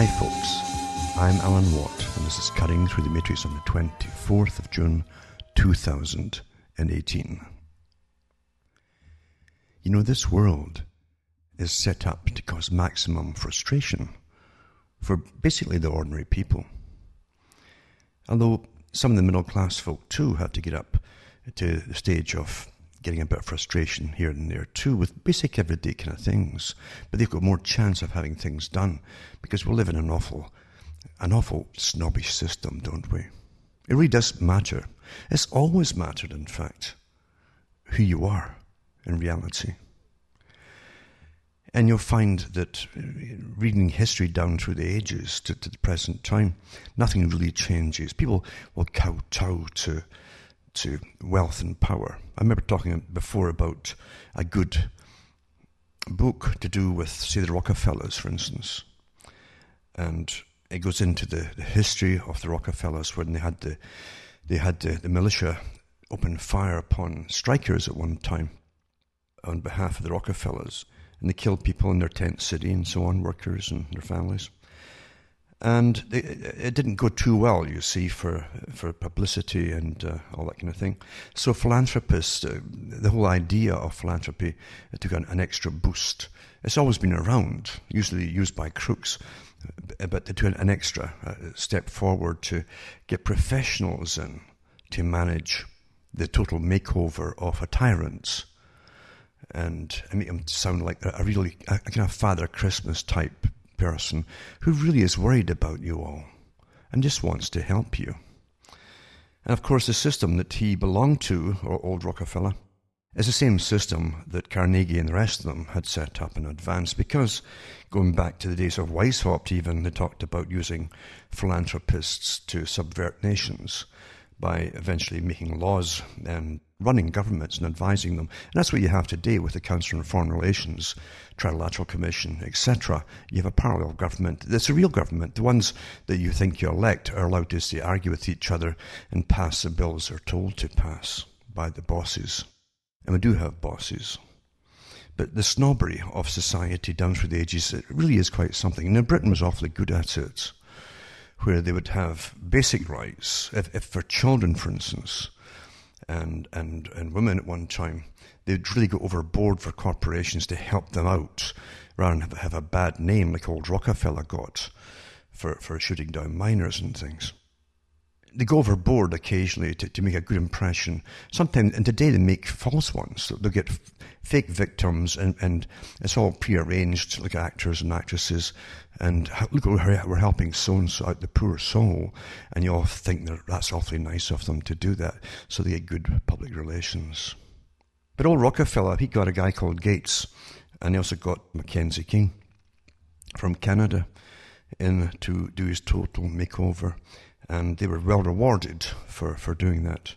Hi, folks. I'm Alan Watt, and this is Cutting Through the Matrix on the 24th of June, 2018. You know, this world is set up to cause maximum frustration for basically the ordinary people. Although some of the middle class folk too have to get up to the stage of getting a bit of frustration here and there too with basic everyday kind of things. But they've got more chance of having things done because we live in an awful, an awful snobbish system, don't we? It really does matter. It's always mattered, in fact, who you are in reality. And you'll find that uh, reading history down through the ages to, to the present time, nothing really changes. People will kowtow to to wealth and power. I remember talking before about a good book to do with, say, the Rockefellers, for instance. And it goes into the, the history of the Rockefellers when they had the they had the, the militia open fire upon strikers at one time on behalf of the Rockefellers, and they killed people in their tent city and so on, workers and their families and it didn't go too well, you see, for for publicity and uh, all that kind of thing. So philanthropists, uh, the whole idea of philanthropy took an, an, extra boost. It's always been around, usually used by crooks, but they took an extra uh, step forward to get professionals in to manage the total makeover of a tyrant. And I mean, sound like a really a kind of Father Christmas type person who really is worried about you all and just wants to help you. And of course, the system that he belonged to, or old Rockefeller, is the same system that Carnegie and the rest of them had set up in advance because going back to the days of Weishaupt even, they talked about using philanthropists to subvert nations by eventually making laws and running governments and advising them. And that's what you have today with the Council on Foreign Relations, Trilateral Commission, etc. You have a parallel government. It's a real government. The ones that you think you elect are allowed to say, argue with each other and pass the bills they're told to pass by the bosses. And we do have bosses. But the snobbery of society down through the ages, it really is quite something. And Britain was awfully good at it where they would have basic rights. If, if for children, for instance, and, and, and women at one time, they'd really go overboard for corporations to help them out rather than have, have a bad name like old Rockefeller got for, for shooting down miners and things they go overboard occasionally to, to make a good impression. Sometimes, and today they make false ones. They'll get fake victims, and, and it's all prearranged, like actors and actresses. And look, we're helping so and so out, the poor soul. And you all think that that's awfully nice of them to do that. So they get good public relations. But old Rockefeller, he got a guy called Gates, and he also got Mackenzie King from Canada in to do his total makeover and they were well rewarded for, for doing that.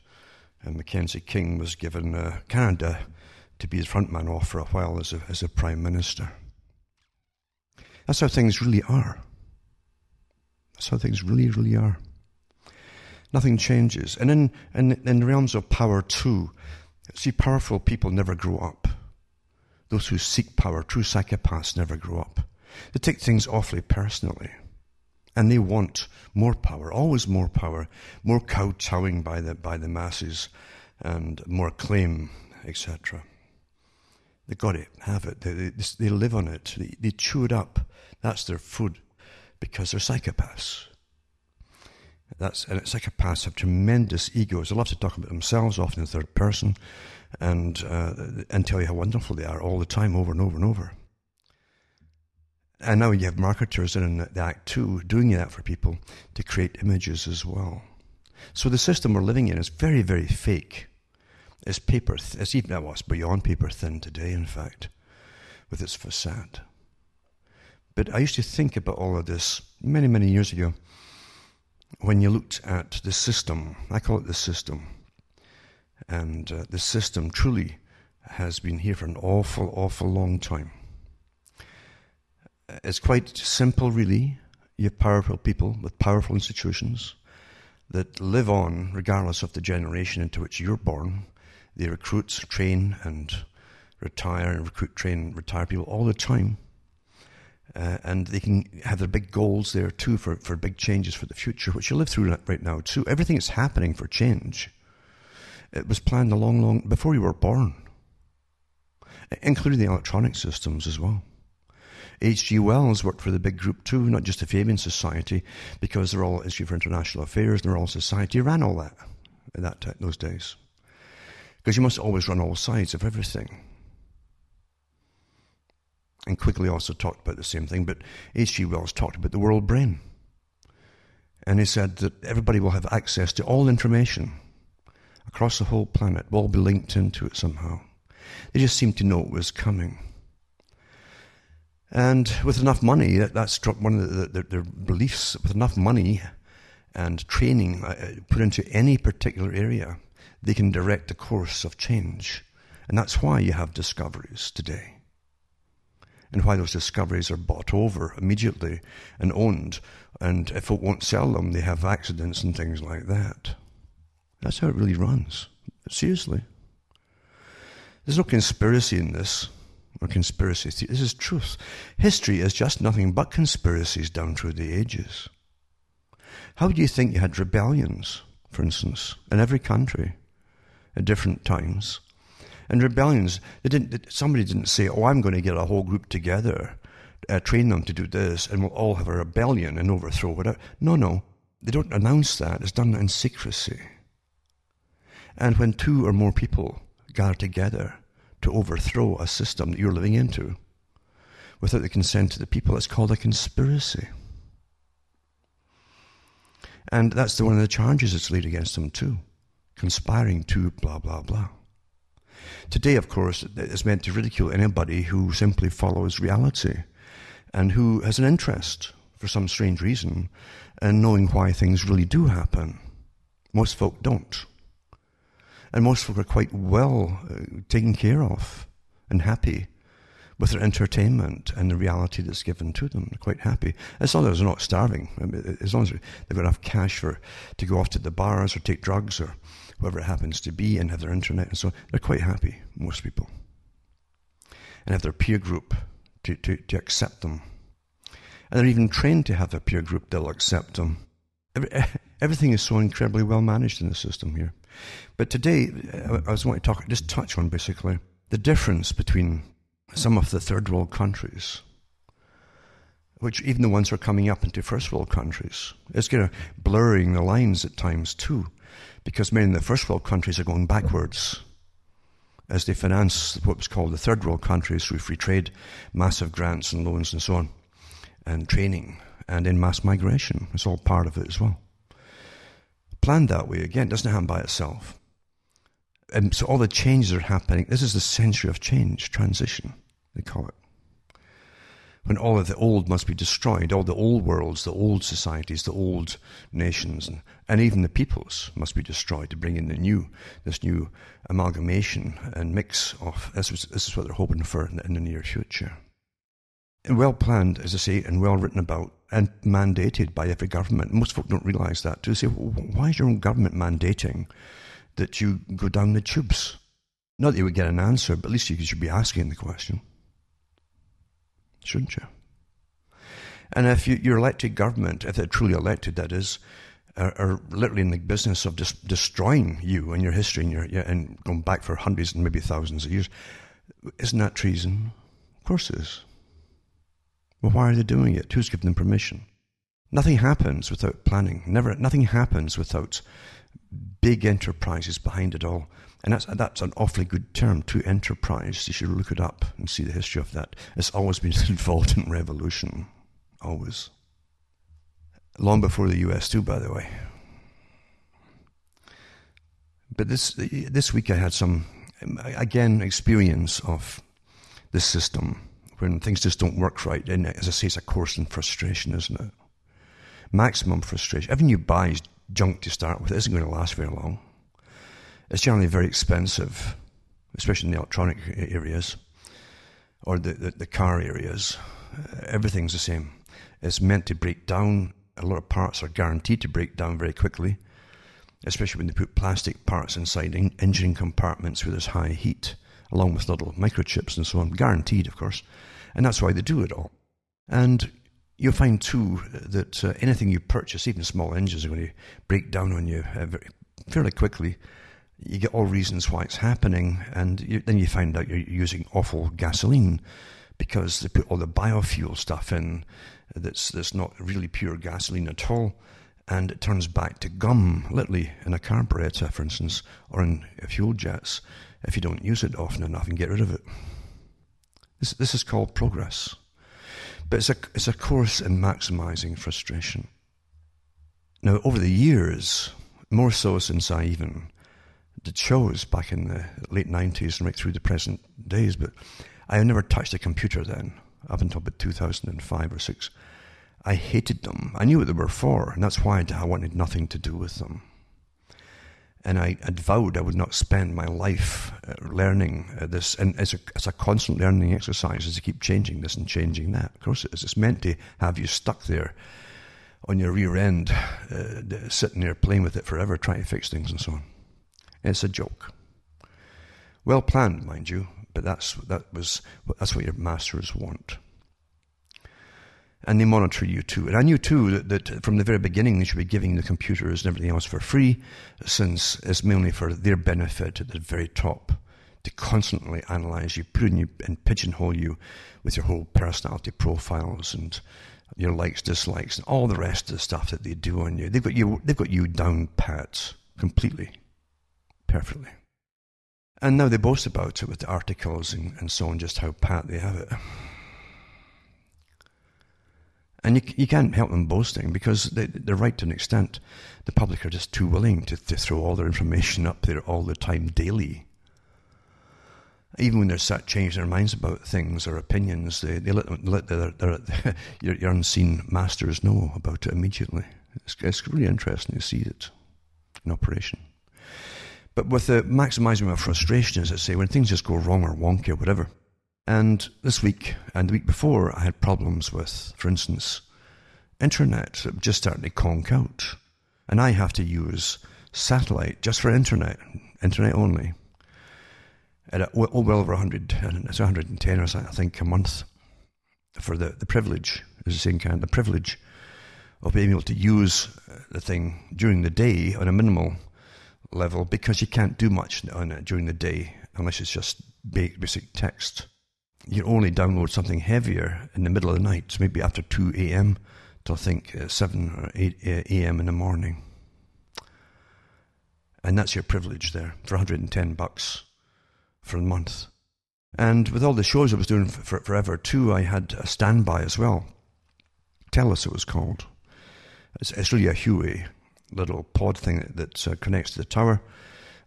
And Mackenzie King was given uh, Canada to be the front man off for a while as a, as a prime minister. That's how things really are. That's how things really, really are. Nothing changes. And in, in, in realms of power, too, see, powerful people never grow up. Those who seek power, true psychopaths, never grow up. They take things awfully personally. And they want more power, always more power, more kowtowing by the, by the masses, and more claim, etc. They've got it, have it. They, they, they live on it. They, they chew it up. That's their food because they're psychopaths. That's, and psychopaths have tremendous egos. They love to talk about themselves, often in third person, and, uh, and tell you how wonderful they are all the time, over and over and over. And now you have marketers in the Act too doing that for people to create images as well. So the system we're living in is very, very fake. It's paper, it's even, well, it's beyond paper thin today, in fact, with its facade. But I used to think about all of this many, many years ago when you looked at the system. I call it the system. And uh, the system truly has been here for an awful, awful long time it's quite simple, really. You have powerful people with powerful institutions that live on regardless of the generation into which you're born. They recruit, train, and retire, and recruit, train, retire people all the time. Uh, and they can have their big goals there too for, for big changes for the future, which you live through right now too. Everything that's happening for change, it was planned a long, long before you were born, including the electronic systems as well. H.G. Wells worked for the big group too, not just the Fabian Society, because they're all Institute for International Affairs and they're all society. Ran all that in that those days. Because you must always run all sides of everything and Quigley also talked about the same thing, but H.G. Wells talked about the world brain. And he said that everybody will have access to all information across the whole planet, will all be linked into it somehow. They just seemed to know it was coming. And with enough money, that, that struck one of the, the, their beliefs, with enough money and training uh, uh, put into any particular area, they can direct the course of change. And that's why you have discoveries today and why those discoveries are bought over immediately and owned. And if it won't sell them, they have accidents and things like that. That's how it really runs. Seriously. There's no conspiracy in this, or conspiracy theory. This is truth. History is just nothing but conspiracies down through the ages. How do you think you had rebellions, for instance, in every country at different times? And rebellions, they didn't, somebody didn't say, oh, I'm going to get a whole group together, uh, train them to do this, and we'll all have a rebellion and overthrow whatever. No, no. They don't announce that. It's done in secrecy. And when two or more people gather together to overthrow a system that you're living into without the consent of the people, it's called a conspiracy. And that's the, one of the charges that's laid against them, too. Conspiring to blah, blah, blah. Today, of course, is meant to ridicule anybody who simply follows reality and who has an interest, for some strange reason, in knowing why things really do happen. Most folk don't. And most folk are quite well uh, taken care of and happy with their entertainment and the reality that's given to them. They're quite happy. As long as they're not starving, I mean, as long as they've got enough cash for, to go off to the bars or take drugs or whoever it happens to be, and have their internet and so on, they're quite happy, most people. And have their peer group to, to, to accept them. And they're even trained to have a peer group that'll accept them. Every, everything is so incredibly well managed in the system here. But today, I was wanting to talk, just touch on basically the difference between some of the third world countries, which even the ones who are coming up into first world countries, is kind of blurring the lines at times too because many of the first world countries are going backwards as they finance what was called the third world countries through free trade, massive grants and loans and so on, and training, and in mass migration. It's all part of it as well. Planned that way, again, doesn't happen by itself. And so all the changes are happening. This is the century of change, transition, they call it when all of the old must be destroyed, all the old worlds, the old societies, the old nations, and, and even the peoples must be destroyed to bring in the new, this new amalgamation and mix of, this, was, this is what they're hoping for in the, in the near future. And well planned, as I say, and well written about, and mandated by every government. Most folk don't realise that. To say, well, why is your own government mandating that you go down the tubes? Not that you would get an answer, but at least you should be asking the question shouldn't you? And if you, your elected government, if they're truly elected, that is, are, are literally in the business of destroying you and your history and, your, and going back for hundreds and maybe thousands of years, isn't that treason? Of course it is. Well, why are they doing it? Who's given them permission? Nothing happens without planning. Never, nothing happens without big enterprises behind it all. And that's, that's an awfully good term, to enterprise. You should look it up and see the history of that. It's always been involved in revolution. Always. Long before the US, too, by the way. But this, this week I had some, again, experience of this system when things just don't work right. And as I say, it's a course in frustration, isn't it? Maximum frustration. Everything you buy is junk to start with. It isn't going to last very long. It's generally very expensive, especially in the electronic areas or the, the, the car areas. Everything's the same. It's meant to break down. A lot of parts are guaranteed to break down very quickly, especially when they put plastic parts inside in- engine compartments where there's high heat, along with little microchips and so on. Guaranteed, of course. And that's why they do it all. And you'll find too that uh, anything you purchase, even small engines, are going to break down on you uh, very, fairly quickly. You get all reasons why it's happening, and you, then you find out you're using awful gasoline because they put all the biofuel stuff in that's that's not really pure gasoline at all, and it turns back to gum, literally in a carburetor, for instance, or in fuel jets, if you don't use it often enough and get rid of it. This, this is called progress. But it's a, it's a course in maximizing frustration. Now, over the years, more so since I even did shows back in the late 90s and right through the present days, but I had never touched a computer then, up until about 2005 or 6. I hated them. I knew what they were for, and that's why I wanted nothing to do with them. And I had vowed I would not spend my life uh, learning uh, this, and it's a, it's a constant learning exercise as you keep changing this and changing that. Of course it is. It's meant to have you stuck there on your rear end, uh, sitting there playing with it forever, trying to fix things and so on. It's a joke. Well planned, mind you, but that's, that was, that's what your masters want and they monitor you too. And I knew too that, that, from the very beginning they should be giving the computers and everything else for free, since it's mainly for their benefit at the very top to constantly analyze you, put in you and pigeonhole you with your whole personality profiles and your likes, dislikes, and all the rest of the stuff that they do on you. They've got you, they've got you down pat completely, perfectly. And now they boast about it with the articles and, and so on, just how pat they have it. And you, you can't help them boasting because they, they're right to an extent. The public are just too willing to, to throw all their information up there all the time, daily. Even when they're start changing their minds about things or opinions, they, they let, let their, their, their, your, your unseen masters know about it immediately. It's, it's really interesting to see it in operation. But with the maximizing of frustration, as I say, when things just go wrong or wonky or whatever, and this week and the week before, I had problems with, for instance, internet just starting to conk out. And I have to use satellite just for internet, internet only. At well over 100, it's 110 or something, I think, a month for the, the privilege, you say in Canada, the privilege of being able to use uh, the thing during the day on a minimal level because you can't do much on it during the day unless it's just basic text you only download something heavier in the middle of the night, so maybe after 2 a.m. till I think uh, 7 or 8 a.m. in the morning. And that's your privilege there for 110 bucks for a month. And with all the shows I was doing for, forever too, I had a standby as well. Telus it was called. It's, it's really a Huey little pod thing that, that uh, connects to the tower,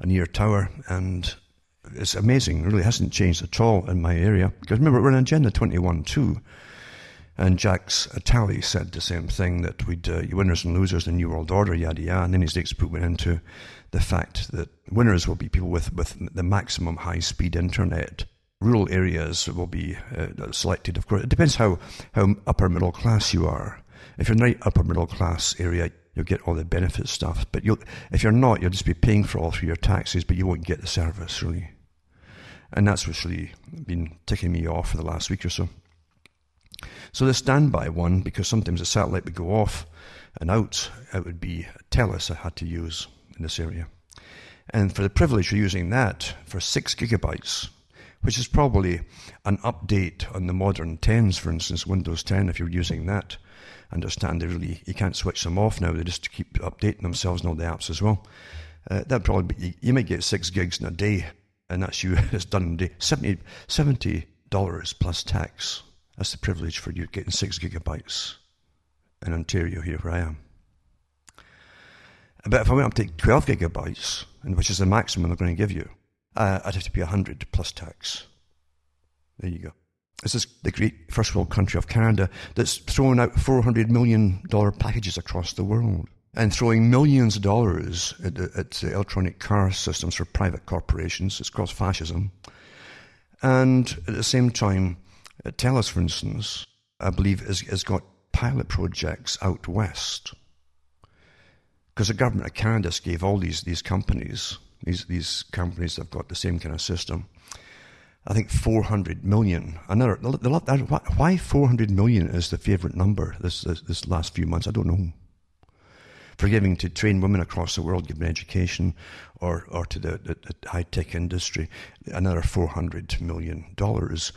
a near tower, and it's amazing. It really hasn't changed at all in my area. Because remember, we're on Agenda 21 too. And Jacques Attali said the same thing that we'd uh, winners and losers in the New World Order, yada yada. And then his next book went into the fact that winners will be people with, with the maximum high speed internet. Rural areas will be uh, selected, of course. It depends how, how upper middle class you are. If you're in the upper middle class area, you'll get all the benefit stuff. But if you're not, you'll just be paying for all through your taxes, but you won't get the service, really. And that's what's really been ticking me off for the last week or so. So the standby one, because sometimes the satellite would go off and out, it would be Telus I had to use in this area. And for the privilege of using that for six gigabytes, which is probably an update on the modern 10s, for instance, Windows 10, if you're using that. Understand they really, you can't switch them off now, they just keep updating themselves and all the apps as well. Uh, that probably be, you, you might get six gigs in a day and that's you. It's a 70, 70 dollars plus tax. That's the privilege for you getting six gigabytes in Ontario here where I am. But if I went up to 12 gigabytes, which is the maximum they're going to give you, uh, I'd have to pay 100 plus tax. There you go. This is the great first world country of Canada that's throwing out $400 million packages across the world and throwing millions of dollars at, at electronic car systems for private corporations. It's called fascism. And at the same time, uh, TELUS, for instance, I believe, has, has got pilot projects out west. Because the government of Canada gave all these, these companies, these, these companies that have got the same kind of system, I think 400 million. Another, why 400 million is the favourite number this, this, this last few months? I don't know. For giving to train women across the world, giving education, or or to the, the, the high tech industry, another 400 million dollars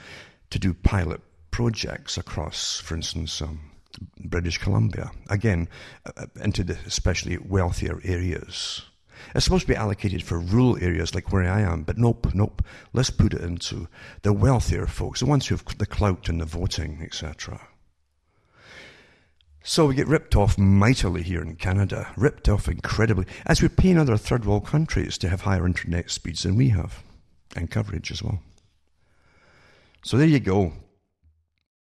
to do pilot projects across, for instance, um, British Columbia. Again, uh, uh into the especially wealthier areas it's supposed to be allocated for rural areas like where I am, but nope, nope. Let's put it into the wealthier folks, the ones who have the clout and the voting, etc. So we get ripped off mightily here in Canada, ripped off incredibly, as we're paying other third world countries to have higher internet speeds than we have, and coverage as well. So there you go.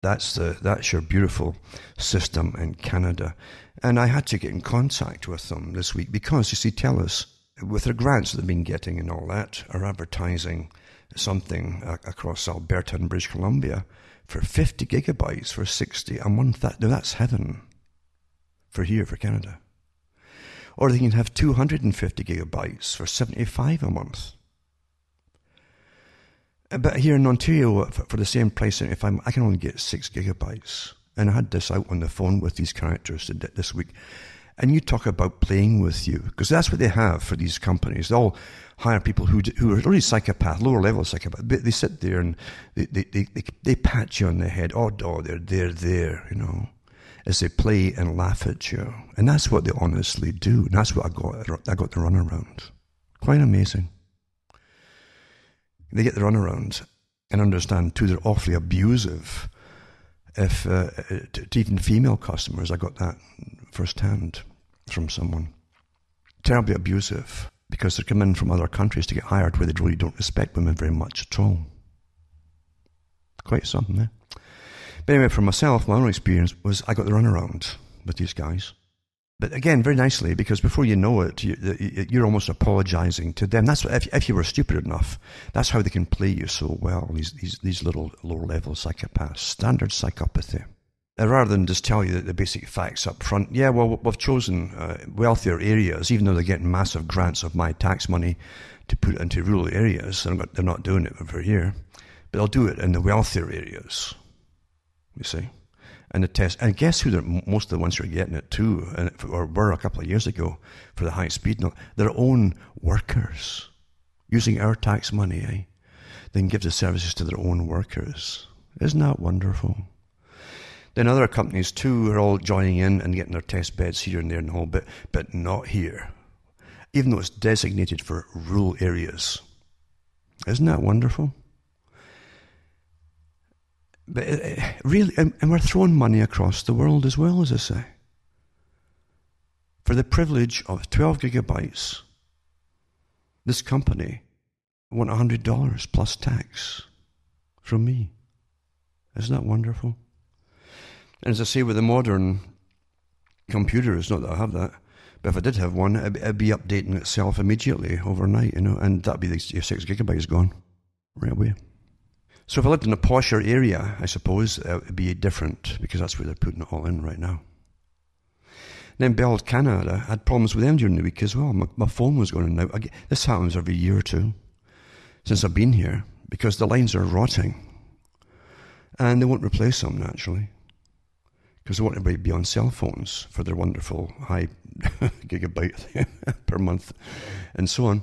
That's the that's your beautiful system in Canada. And I had to get in contact with them this week because, you see, TELUS, with their grants they've been getting and all that, are advertising something across Alberta and British Columbia for 50 gigabytes for 60 a month. That, now that's heaven for here, for Canada. Or they can have 250 gigabytes for 75 a month. But here in Ontario, uh, for the same price, if I'm, I can only get 6 gigabytes. And I had this out on the phone with these characters this week. And you talk about playing with you, because that's what they have for these companies. They all hire people who who are really psychopath, lower level psychopath. But they sit there and they, they, they, they, they pat you on the head. Oh, oh, they're, they're there, you know, as they play and laugh at you. And that's what they honestly do. And that's what I got, I got the runaround. Quite amazing. They get the runaround and understand, too, they're awfully abusive if uh, to, even female customers. I got that firsthand from someone. Terribly abusive because they're coming from other countries to get hired where they really don't respect women very much at all. Quite something, eh? But anyway, for myself, my own experience was I got the runaround with these guys. But again, very nicely, because before you know it, you, are almost apologizing to them. That's what, if, if you were stupid enough, that's how they can play you so well. These these these little lower level psychopaths, standard psychopathy. Uh, rather than just tell you the, basic facts up front, yeah, well, we've chosen uh, wealthier areas, even though they're getting massive grants of my tax money to put into rural areas. They're not, they're not doing it over here, but they'll do it in the wealthier areas. You see and the test. And guess who? Most of the ones who are getting it too, or were a couple of years ago for the high speed. Their own workers using our tax money. Eh? They can give the services to their own workers. Isn't that wonderful? Then other companies too are all joining in and getting their test beds here and there and all, but but not here, even though it's designated for rural areas. Isn't that wonderful? But uh, really, and we're throwing money across the world as well, as I say. For the privilege of 12 gigabytes, this company want $100 plus tax from me. Isn't that wonderful? And as I say, with the modern computer, it's not that I have that, but if I did have one, it'd, it'd be updating itself immediately overnight, you know, and that'd be the six gigabytes gone right away. So if I lived in a posher area, I suppose uh, it would be different because that's where they're putting it all in right now. Then Bell Canada had problems with them during the week as well. My, my phone was going out. This happens every year or two since I've been here because the lines are rotting. And they won't replace them naturally because they want everybody to be on cell phones for their wonderful high gigabyte per month and so on.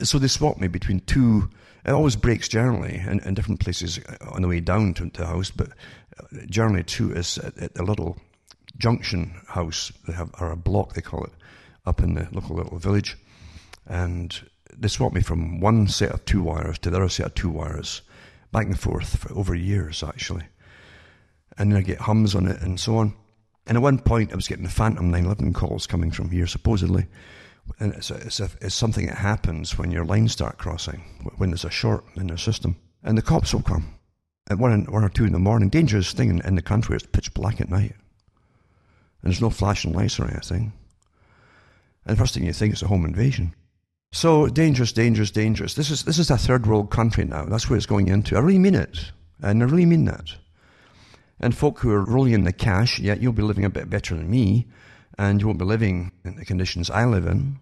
So they swapped me between two it always breaks generally in, in different places uh, on the way down to the house, but uh, generally too is at, at the little junction house they have, or a block they call it, up in the local little village. And they swapped me from one set of two wires to the other set of two wires, back and forth for over years actually. And then I get hums on it and so on. And at one point I was getting the phantom 911 calls coming from here supposedly and it's, a, it's, a, it's something that happens when your lines start crossing, when there's a short in the system. And the cops will come at one, one or two in the morning. Dangerous thing in, in the country, it's pitch black at night. And there's no flashing lights or anything. And the first thing you think is a home invasion. So dangerous, dangerous, dangerous. This is, this is a third world country now. That's where it's going into. I really mean it. And I really mean that. And folk who are rolling in the cash, yet you'll be living a bit better than me and you won't be living in the conditions I live in.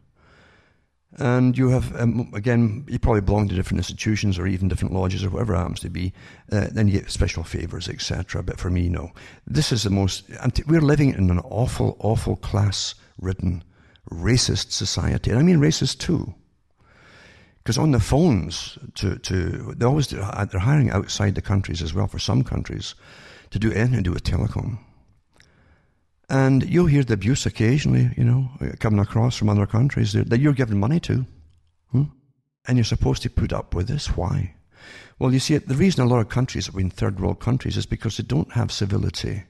And you have, um, again, you probably belong to different institutions or even different lodges or whatever it happens to be. Uh, then you get special favors, etc. But for me, no. This is the most, we're living in an awful, awful class ridden, racist society. And I mean racist too. Because on the phones, to, to, they always, do, uh, they're hiring outside the countries as well for some countries to do anything to do with telecom. And you'll hear the abuse occasionally, you know, coming across from other countries that you're giving money to. Hmm? And you're supposed to put up with this. Why? Well, you see, the reason a lot of countries have been third world countries is because they don't have civility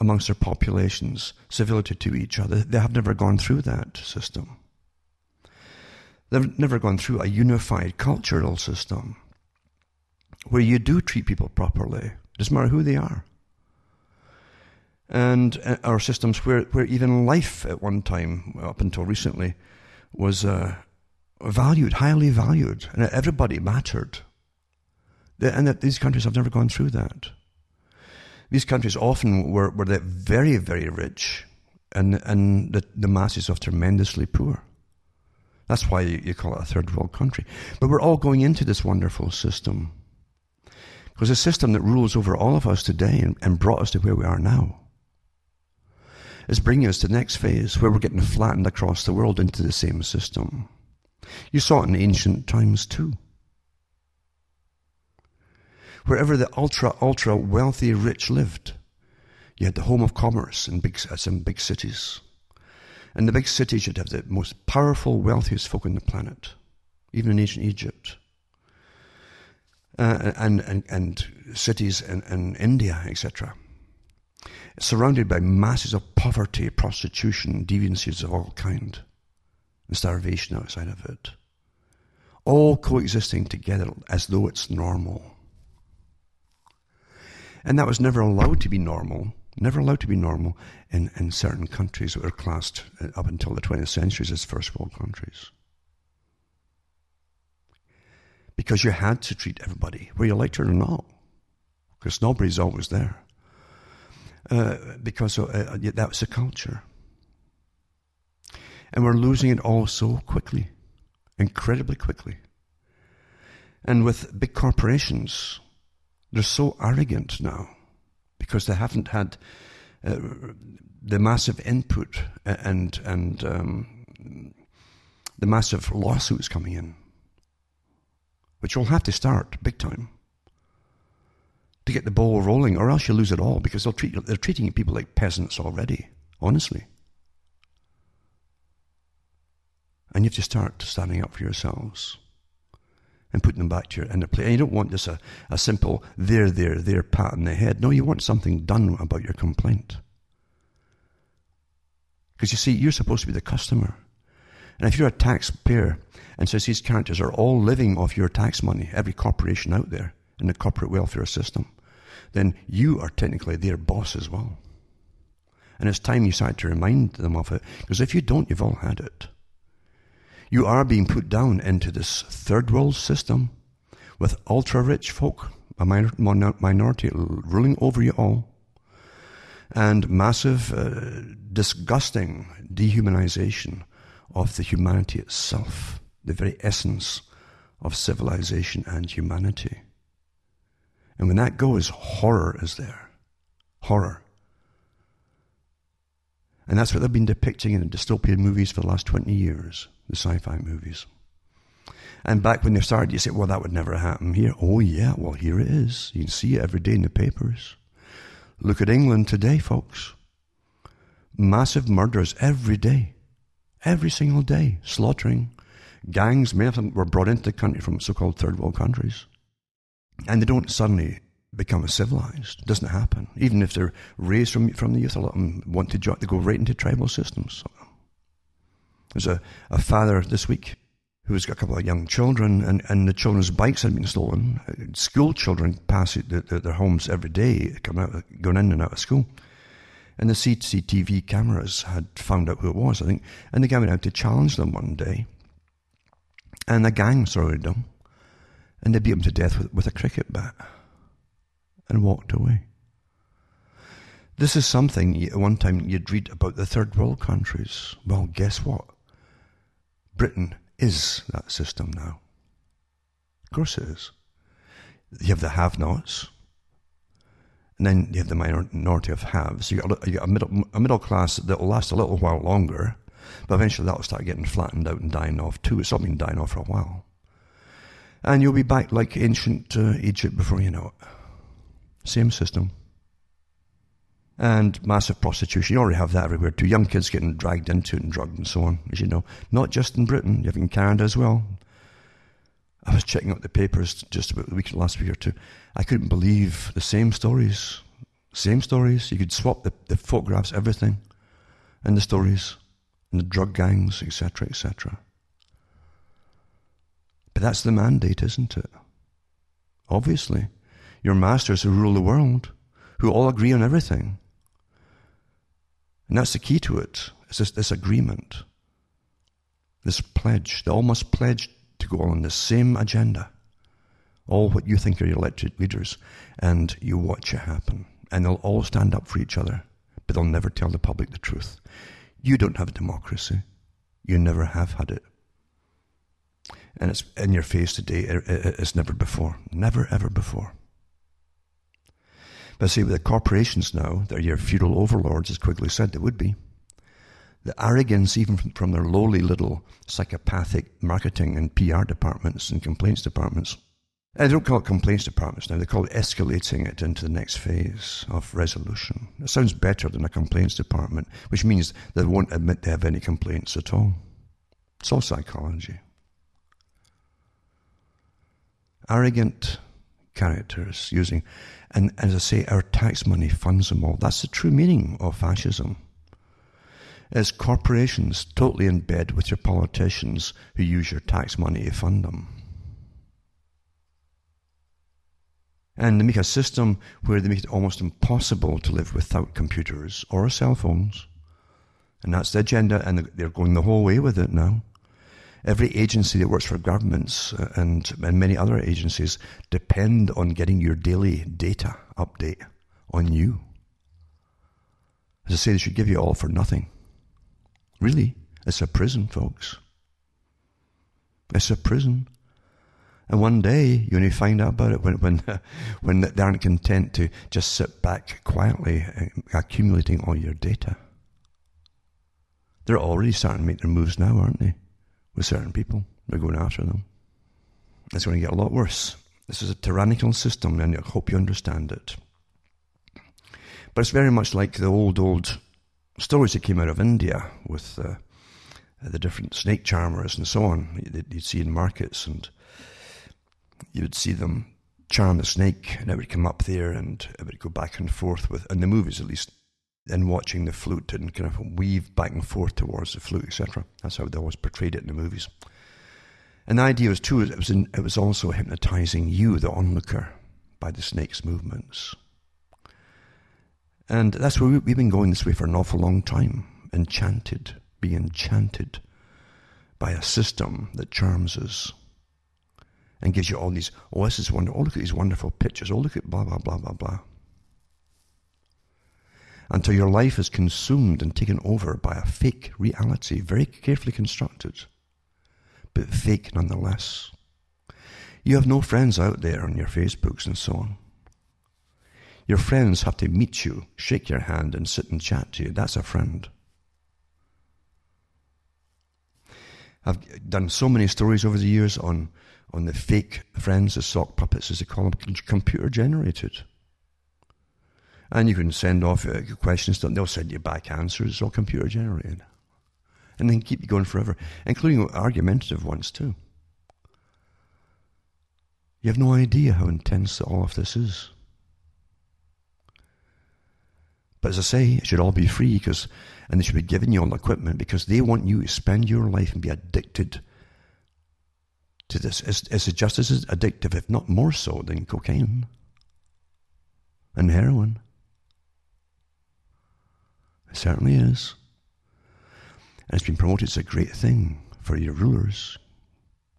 amongst their populations, civility to each other. They have never gone through that system. They've never gone through a unified cultural system where you do treat people properly. Doesn't matter who they are and uh, our systems where, where even life at one time, up until recently, was uh, valued, highly valued, and everybody mattered. And that these countries have never gone through that. These countries often were, were very, very rich, and, and the, the masses are tremendously poor. That's why you call it a third world country. But we're all going into this wonderful system. Because a system that rules over all of us today and, and brought us to where we are now is bringing us to the next phase where we're getting flattened across the world into the same system. You saw it in ancient times too. Wherever the ultra, ultra wealthy rich lived, you had the home of commerce in big, uh, some big cities. And the big cities you'd have the most powerful, wealthiest folk on the planet, even in ancient Egypt. Uh, and, and, and cities in, in India, etc surrounded by masses of poverty, prostitution, deviancies of all kind, and starvation outside of it, all coexisting together as though it's normal. And that was never allowed to be normal, never allowed to be normal in, in certain countries that were classed uh, up until the 20th century as first world countries. Because you had to treat everybody, whether you liked it or not, because nobody's always there. Uh, because uh, that was the culture. And we're losing it all so quickly, incredibly quickly. And with big corporations, they're so arrogant now because they haven't had uh, the massive input and and um, the massive lawsuits coming in, which will have to start big time to get the ball rolling, or else you lose it all because they'll treat, they're treating people like peasants already, honestly. And you have to start standing up for yourselves and putting them back to your inner place. And you don't want just a, a simple there, there, there pat on the head. No, you want something done about your complaint. Because you see, you're supposed to be the customer. And if you're a taxpayer, and says these characters are all living off your tax money, every corporation out there, in the corporate welfare system, then you are technically their boss as well. And it's time you start to remind them of it, because if you don't, you've all had it. You are being put down into this third world system with ultra rich folk, a minor, minority ruling over you all, and massive, uh, disgusting dehumanization of the humanity itself, the very essence of civilization and humanity. And when that goes, horror is there. Horror. And that's what they've been depicting in the dystopian movies for the last 20 years, the sci fi movies. And back when they started, you say, well, that would never happen here. Oh, yeah, well, here it is. You can see it every day in the papers. Look at England today, folks. Massive murders every day. Every single day. Slaughtering. Gangs, many of them were brought into the country from so called third world countries. And they don't suddenly become civilized. It doesn't happen. Even if they're raised from, from the youth, a lot of them want to join, they go right into tribal systems. There's a, a father this week who's got a couple of young children, and, and the children's bikes had been stolen. School children pass it, their, their homes every day, coming out, going in and out of school. And the CCTV cameras had found out who it was, I think, and they came out to challenge them one day. And the gang surrounded them and they beat him to death with, with a cricket bat and walked away. This is something at one time you'd read about the third world countries. Well, guess what? Britain is that system now. Of course it is. You have the have-nots, and then you have the minority of haves. You got, you got a, middle, a middle class that will last a little while longer, but eventually that'll start getting flattened out and dying off too. It's all been dying off for a while. And you'll be back like ancient uh, Egypt before you know it. Same system. And massive prostitution. You already have that everywhere too. Young kids getting dragged into it and drugged and so on, as you know. Not just in Britain, you have in Canada as well. I was checking out the papers just about the week, last week or two. I couldn't believe the same stories. Same stories. You could swap the, the photographs, everything, and the stories, and the drug gangs, etc., etc. But that's the mandate, isn't it? Obviously. Your masters who rule the world, who all agree on everything. And that's the key to it. It's this, this agreement, this pledge. They all must pledge to go on the same agenda. All what you think are your elected leaders, and you watch it happen. And they'll all stand up for each other, but they'll never tell the public the truth. You don't have a democracy. You never have had it. And it's in your face today as never before. Never, ever before. But see, with the corporations now, they're your feudal overlords, as Quigley said they would be. The arrogance, even from, their lowly little psychopathic marketing and PR departments and complaints departments. And they don't call it complaints departments now, they call it escalating it into the next phase of resolution. It sounds better than a complaints department, which means they won't admit they have any complaints at all. It's all psychology. Arrogant characters using, and as I say, our tax money funds them all. That's the true meaning of fascism. As corporations totally in bed with your politicians who use your tax money to fund them. And they make a system where they make it almost impossible to live without computers or cell phones. And that's the agenda, and they're going the whole way with it now. Every agency that works for governments uh, and, and many other agencies depend on getting your daily data update on you. As I say, they should give you all for nothing. Really, it's a prison, folks. It's a prison. And one day you only find out about it when, when, when they aren't content to just sit back quietly uh, accumulating all your data. They're already starting to make their moves now, aren't they? With certain people. They're going after them. It's going to get a lot worse. This is a tyrannical system, and I hope you understand it. But it's very much like the old, old stories that came out of India with uh, the different snake charmers and so on that you'd see in markets, and you'd see them charm the snake, and it would come up there, and it would go back and forth with, in the movies at least, and watching the flute and kind of weave back and forth towards the flute, etc. That's how they always portrayed it in the movies. And the idea was too, it was, in, it was also hypnotizing you, the onlooker, by the snake's movements. And that's where we, we've been going this way for an awful long time. Enchanted, being enchanted by a system that charms us and gives you all these, oh, this is wonderful, oh, look at these wonderful pictures, oh, look at blah, blah, blah, blah, blah until your life is consumed and taken over by a fake reality, very carefully constructed, but fake nonetheless. You have no friends out there on your Facebooks and so on. Your friends have to meet you, shake your hand, and sit and chat to you. That's a friend. I've done so many stories over the years on, on the fake friends, the sock puppets, as they call them, computer generated. And you can send off uh, questions to them. They'll send you back answers. It's all computer generated. And then keep you going forever, including argumentative ones too. You have no idea how intense all of this is. But as I say, it should all be free because, and they should be giving you all the equipment because they want you to spend your life and be addicted to this. It's, it's just as addictive, if not more so, than cocaine and heroin. It certainly is. And it's been promoted as a great thing for your rulers.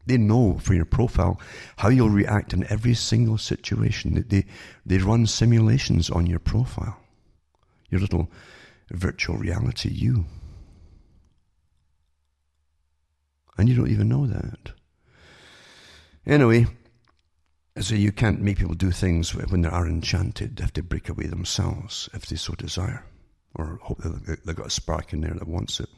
They know for your profile how you'll react in every single situation. They, they run simulations on your profile, your little virtual reality you. And you don't even know that. Anyway, so you can't make people do things when they are enchanted They have to break away themselves, if they so desire, or hope they've got a spark in there that wants it.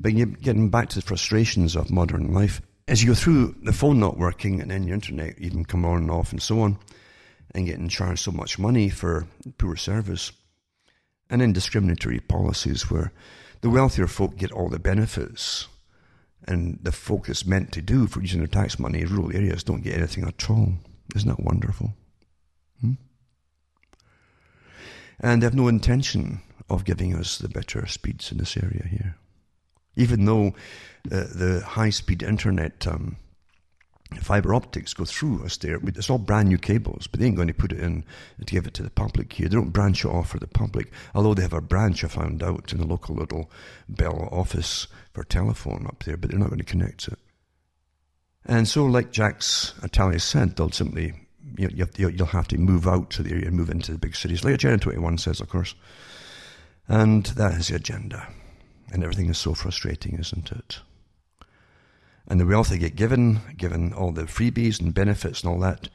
But getting back to the frustrations of modern life, as you go through the phone not working and then your internet even come on and off and so on, and getting charged so much money for poor service, and then discriminatory policies where the wealthier folk get all the benefits and the folk that's meant to do for using their tax money in rural areas don't get anything at all. Isn't that wonderful? Hmm? And they have no intention of giving us the better speeds in this area here. Even though uh, the high speed internet um, fiber optics go through us there. It's all brand new cables, but they ain't going to put it in to give it to the public here. They don't branch it off for the public, although they have a branch, I found out, in the local little Bell office for telephone up there, but they're not going to connect it. And so, like Jacques Attali said, they'll simply, you know, you will have to move out to the area and move into the big cities, like Agenda 21 says, of course. And that is the agenda. And everything is so frustrating, isn't it? and the wealth they get given, given all the freebies and benefits and all that,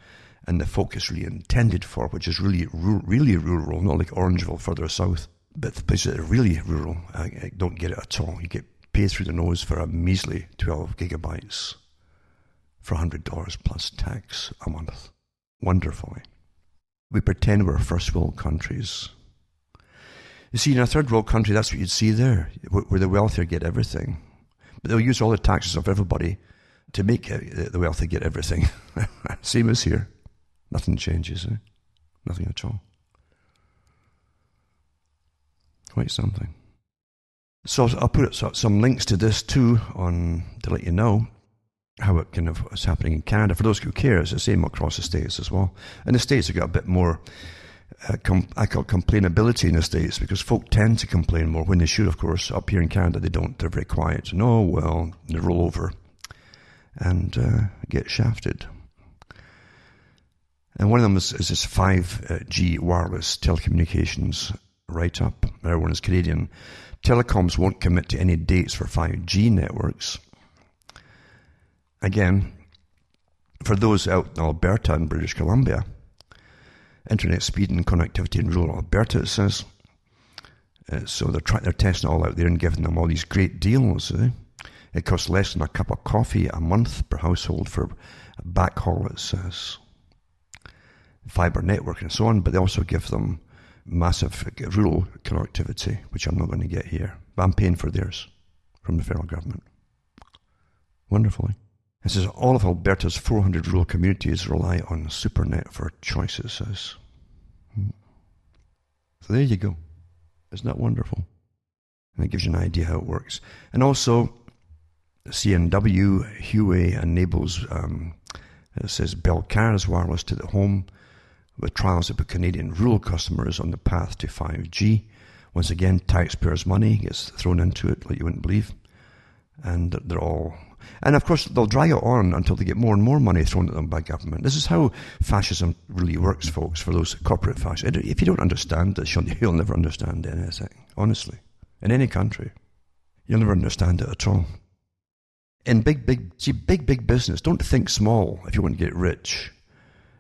and the focus really intended for, which is really, really rural, not like Orangeville further south, but the places that are really rural I, I don't get it at all. You get paid through the nose for a measly 12 gigabytes for $100 plus tax a month. Wonderfully. We pretend we're first world countries. You see, in a third world country, that's what you'd see there, where the wealthier get everything. But they'll use all the taxes of everybody to make the wealthy get everything. Same as here. Nothing changes, eh? Nothing at all. Quite something. So I'll put some links to this too on to let you know how it kind of is happening in Canada. For those who care, it's the same across the states as well. In the states, have got a bit more uh, com- I call complainability in the States because folk tend to complain more when they should, of course. Up here in Canada, they don't. They're very quiet. No, well, they roll over and uh, get shafted. And one of them is, is this 5G wireless telecommunications write up. Everyone is Canadian. Telecoms won't commit to any dates for 5G networks. Again, for those out in Alberta and British Columbia, internet speed and connectivity in rural Alberta, it says. Uh, so they're, try- they're testing all out there and giving them all these great deals. Eh? It costs less than a cup of coffee a month per household for backhaul, it says. Fiber network and so on, but they also give them massive rural connectivity, which I'm not going to get here. But I'm paying for theirs from the federal government. Wonderfully. It says all of Alberta's 400 rural communities rely on SuperNet for choices. Says. So there you go. Isn't that wonderful? And it gives you an idea how it works. And also, CNW Huawei enables, um, it says Bell Cars wireless to the home with trials of Canadian rural customers on the path to 5G. Once again, taxpayers' money gets thrown into it like you wouldn't believe. And they're all and of course, they'll drag it on until they get more and more money thrown at them by government. This is how fascism really works, folks, for those corporate fascists. If you don't understand this, you'll, never understand anything, honestly. In any country, you'll never understand it at all. In big, big, see, big, big business, don't think small if you want to get rich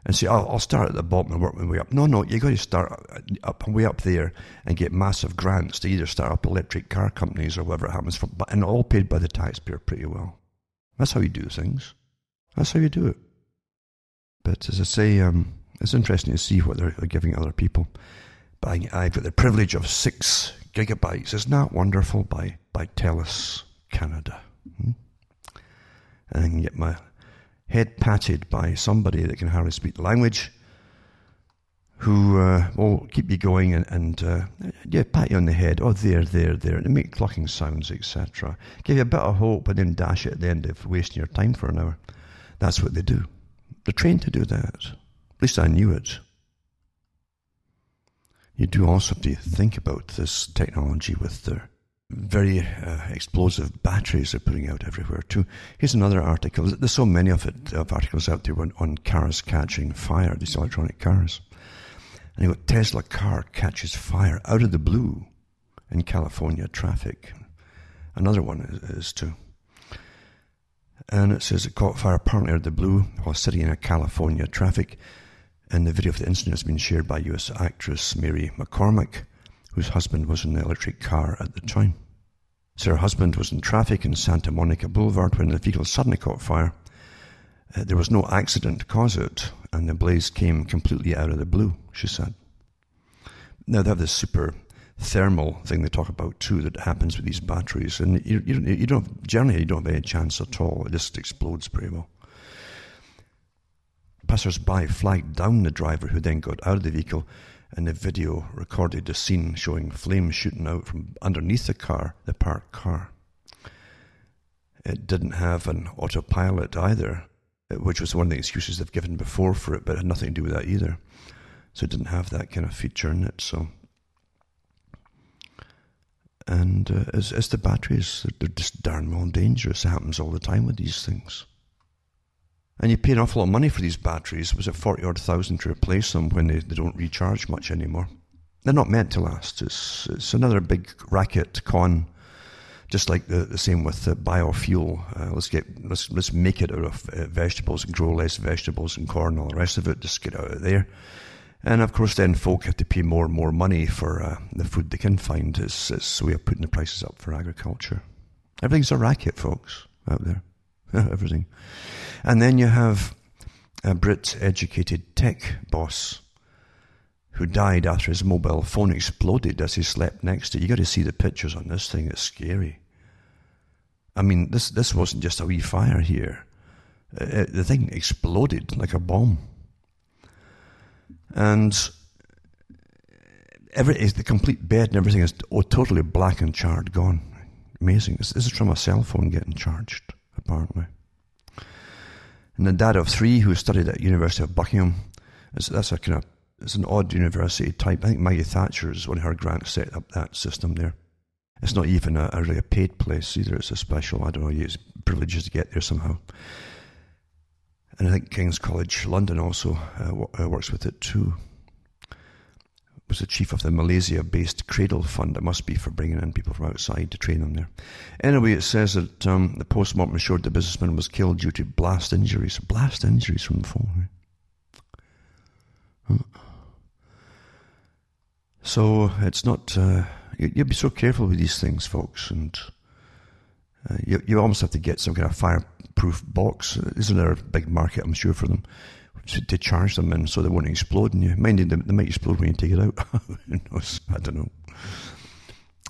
and say, oh, I'll start at the bottom and work my way up. No, no, you've got to start up way up there and get massive grants to either start up electric car companies or whatever it happens, from, and all paid by the taxpayer pretty well. That's how you do things. That's how you do it. But as I say, um, it's interesting to see what they're, giving other people. But I, have got the privilege of six gigabytes. Isn't that wonderful? By by TELUS Canada. Hmm? And I can get my head patted by somebody that can hardly speak the language who uh, will keep you going and, and uh, yeah, pat you on the head. Oh, there, there, there, and make clucking sounds, etc. Give you a bit of hope, and then dash it at the end of wasting your time for an hour. That's what they do. They're trained to do that. At least I knew it. You do also have to think about this technology with their very uh, explosive batteries they're putting out everywhere too. Here's another article. There's so many of it of articles out there on, on cars catching fire. These electronic cars. And a Tesla car catches fire out of the blue in California traffic. Another one is, is too. And it says it caught fire apparently out of the blue while sitting in a California traffic. And the video of the incident has been shared by US actress Mary McCormack, whose husband was in the electric car at the time. So her husband was in traffic in Santa Monica Boulevard when the vehicle suddenly caught fire. Uh, there was no accident to cause it, and the blaze came completely out of the blue, she said. Now they have this super thermal thing they talk about too that happens with these batteries, and you, you, you don't generally you don't have any chance at all. It just explodes pretty well. Passers-by flagged down the driver, who then got out of the vehicle, and the video recorded a scene showing flames shooting out from underneath the car, the parked car. It didn't have an autopilot either, which was one of the excuses they've given before for it, but it had nothing to do with that either. So it didn't have that kind of feature in it. So, and uh, as as the batteries, they're just darn well dangerous. It happens all the time with these things. And you pay an awful lot of money for these batteries. Was it forty odd thousand to replace them when they, they don't recharge much anymore? They're not meant to last. It's it's another big racket con just like the, the same with the biofuel. Uh, let's get let's let's make it out of uh, vegetables and grow less vegetables and corn and all the rest of it. Just get out of there. And of course, then folk have to pay more and more money for uh, the food they can find. It's, it's a way of putting the prices up for agriculture. Everything's a racket, folks, out there. Everything. And then you have a Brit educated tech boss who died after his mobile phone exploded as he slept next to it. You got to see the pictures on this thing. It's scary. I mean, this, this wasn't just a wee fire here. Uh, uh the thing exploded like a bomb. And every, the complete bed and everything is oh, totally black and charred, gone. Amazing. This, this is from a cell phone getting charged, apparently. And the dad of three who studied at University of Buckingham, It's, that's a kind of, it's an odd university type. I think Maggie Thatcher is one of her grants set up that system there. It's not even a, a really a paid place either. It's a special. I don't know. Privileges to get there somehow. And I think King's College London also uh, uh, works with it too. It Was the chief of the Malaysia-based Cradle Fund. It must be for bringing in people from outside to train them there. Anyway, it says that um, the post-mortem showed the businessman was killed due to blast injuries. Blast injuries from the fall. Right? So it's not. Uh, you, you be so careful with these things, folks, and uh, you, you almost have to get some kind of fireproof box. Isn't there a big market, I'm sure, for them to, to charge them in so they won't explode in you? Mind you, they, they might explode when you take it out. Who knows? I don't know.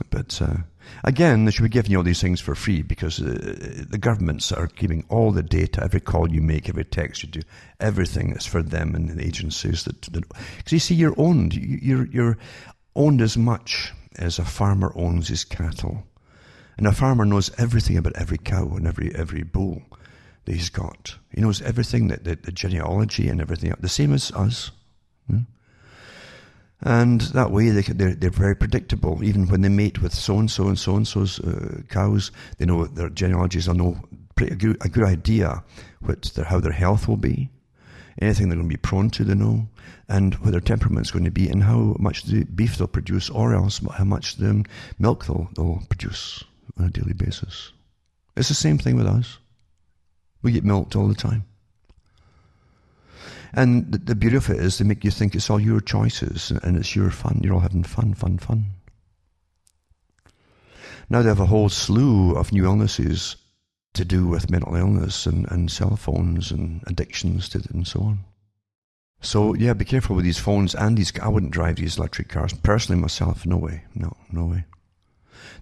But uh, again, they should be giving you all these things for free because uh, the governments are keeping all the data, every call you make, every text you do, everything is for them and the agencies. That because you see, you're owned. You're you're owned as much as a farmer owns his cattle. And a farmer knows everything about every cow and every, every bull that he's got. He knows everything, that the, the genealogy and everything, the same as us. Hmm? And that way they, they're, they're very predictable. Even when they mate with so-and-so and so-and-so's uh, cows, they know their genealogies, they'll know pretty, a, good, a good idea what their, how their health will be anything they're going to be prone to, they know, and what their temperament's going to be, and how much the beef they'll produce, or else how much the milk they'll, they'll produce on a daily basis. It's the same thing with us. We get milked all the time. And the, the beauty of it is they make you think it's all your choices and it's your fun. You're all having fun, fun, fun. Now they have a whole slew of new illnesses to do with mental illness and, and cell phones and addictions to and so on. So yeah, be careful with these phones and these. I wouldn't drive these electric cars personally myself. No way. No, no way.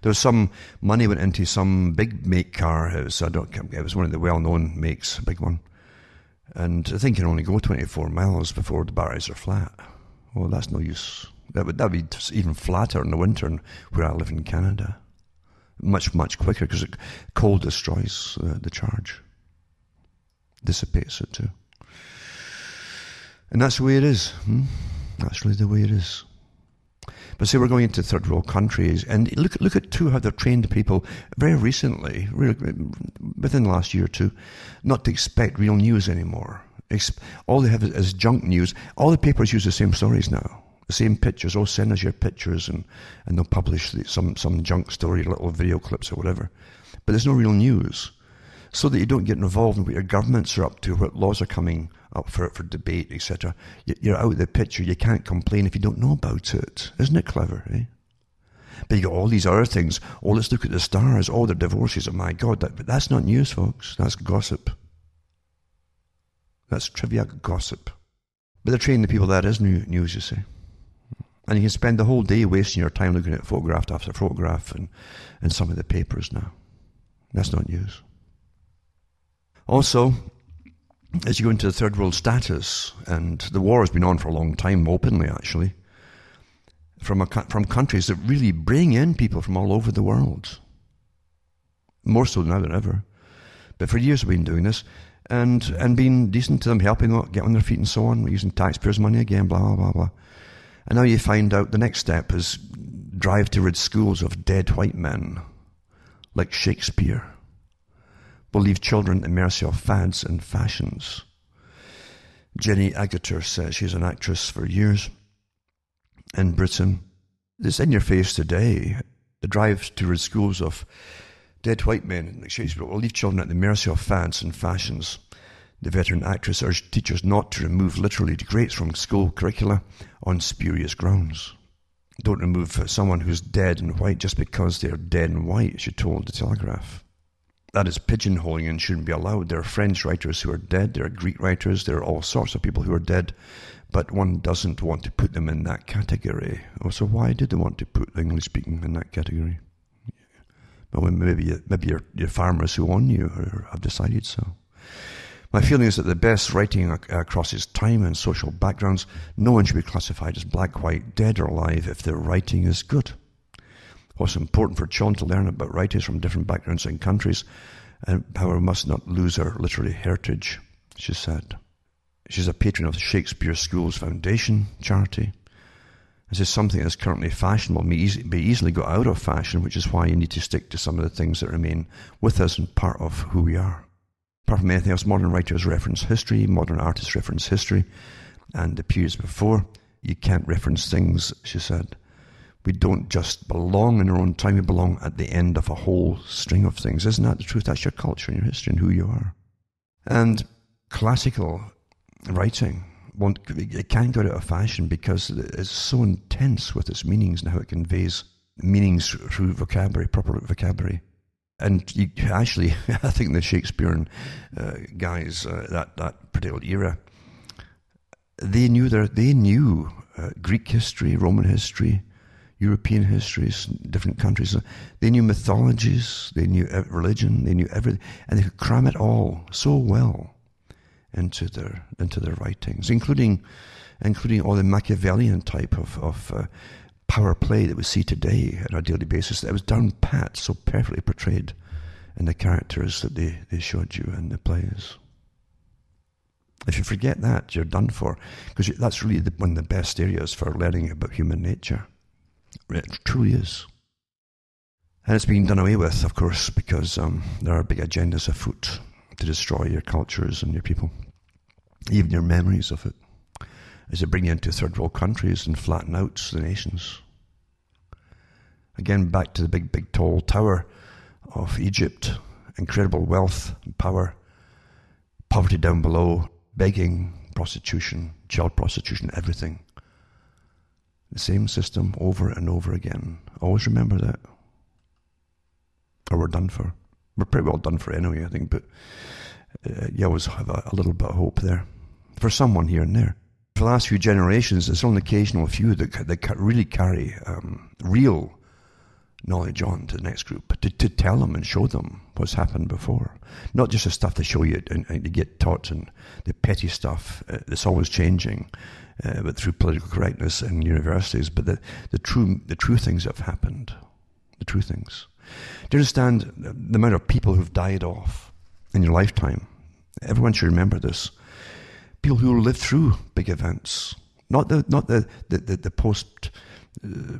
There was some money went into some big make car. It was, I don't, it was one of the well-known makes, a big one. And I think you can only go 24 miles before the batteries are flat. Well, that's no use. That would that be even flatter in the winter where I live in Canada much, much quicker because cold destroys uh, the charge, dissipates it too. And that's the way it is. Hmm? That's really the way it is. But say we're going into third world countries, and look, look at too how they've trained people very recently, really, within the last year or two, not to expect real news anymore. All they have is junk news. All the papers use the same stories now the same pictures. Oh, send us your pictures, and, and they'll publish some, some junk story, little video clips or whatever. But there's no real news. so that you don't get involved in what your governments are up to, what laws are coming up for for debate, etc. You're out of the picture. You can't complain if you don't know about it. Isn't it clever? Eh? But you got all these other things. Oh, let's look at the stars. Oh, the divorces. Oh my God, that, but that's not news, folks. That's gossip. That's trivia gossip. But they're training the people that is new, news, you see. And you can spend the whole day wasting your time looking at photograph after photograph and, and some of the papers now. That's not news. Also, as you go into the third world status, and the war has been on for a long time, openly actually, from, a, from countries that really bring in people from all over the world. More so now than ever. But for years we've been doing this and, and being decent to them, helping them get on their feet and so on, using taxpayers' money again, blah, blah, blah, blah. And now you find out the next step is drive to rid schools of dead white men, like Shakespeare. We'll leave children at the mercy of fads and fashions. Jenny Agutter says she's an actress for years in Britain. It's in your face today. The drive to rid schools of dead white men like Shakespeare will leave children at the mercy of fads and fashions. The veteran actress urged teachers not to remove literary greats from school curricula on spurious grounds. Don't remove someone who's dead and white just because they're dead and white, she told the Telegraph. That is pigeonholing and shouldn't be allowed. There are French writers who are dead, there are Greek writers, there are all sorts of people who are dead, but one doesn't want to put them in that category. Oh, so why did they want to put English speaking in that category? Well, maybe maybe your, your farmers who own you have decided so. My feeling is that the best writing across his time and social backgrounds, no one should be classified as black, white, dead, or alive if their writing is good. What's important for children to learn about writers from different backgrounds and countries, and however, must not lose our literary heritage, she said. She's a patron of the Shakespeare Schools Foundation charity. This is something that's currently fashionable, may be easily go out of fashion, which is why you need to stick to some of the things that remain with us and part of who we are. Apart from anything else, modern writers reference history, modern artists reference history, and the periods before. You can't reference things, she said. We don't just belong in our own time, we belong at the end of a whole string of things. Isn't that the truth? That's your culture and your history and who you are. And classical writing, won't, it can't go out of fashion because it's so intense with its meanings and how it conveys meanings through vocabulary, proper vocabulary and you, actually, I think the Shakespearean uh, guys uh, that that particular era, they knew their they knew uh, Greek history, Roman history, European histories, different countries. They knew mythologies, they knew religion, they knew everything, and they could cram it all so well into their into their writings, including including all the Machiavellian type of of uh, power play that we see today on a daily basis that was down pat, so perfectly portrayed in the characters that they, they showed you in the plays. If you forget that, you're done for, because that's really the, one of the best areas for learning about human nature. It truly is. And it's being done away with, of course, because um, there are big agendas afoot to destroy your cultures and your people, even your memories of it is to bring you into third world countries and flatten out the nations. Again, back to the big, big, tall tower of Egypt, incredible wealth and power, poverty down below, begging, prostitution, child prostitution, everything. The same system over and over again. Always remember that. Or we're done for. We're pretty well done for anyway, I think, but uh, you always have a, a little bit of hope there. For someone here and there for the last few generations, there's only occasional few that, that really carry um, real knowledge on to the next group to, to tell them and show them what's happened before. Not just the stuff they show you and, and you get taught and the petty stuff uh, that's always changing, uh, but through political correctness in universities, but the, the true the true things that have happened, the true things. Do you understand the amount of people who've died off in your lifetime? Everyone should remember this people who lived through big events, not the not the the, the, the post. Uh,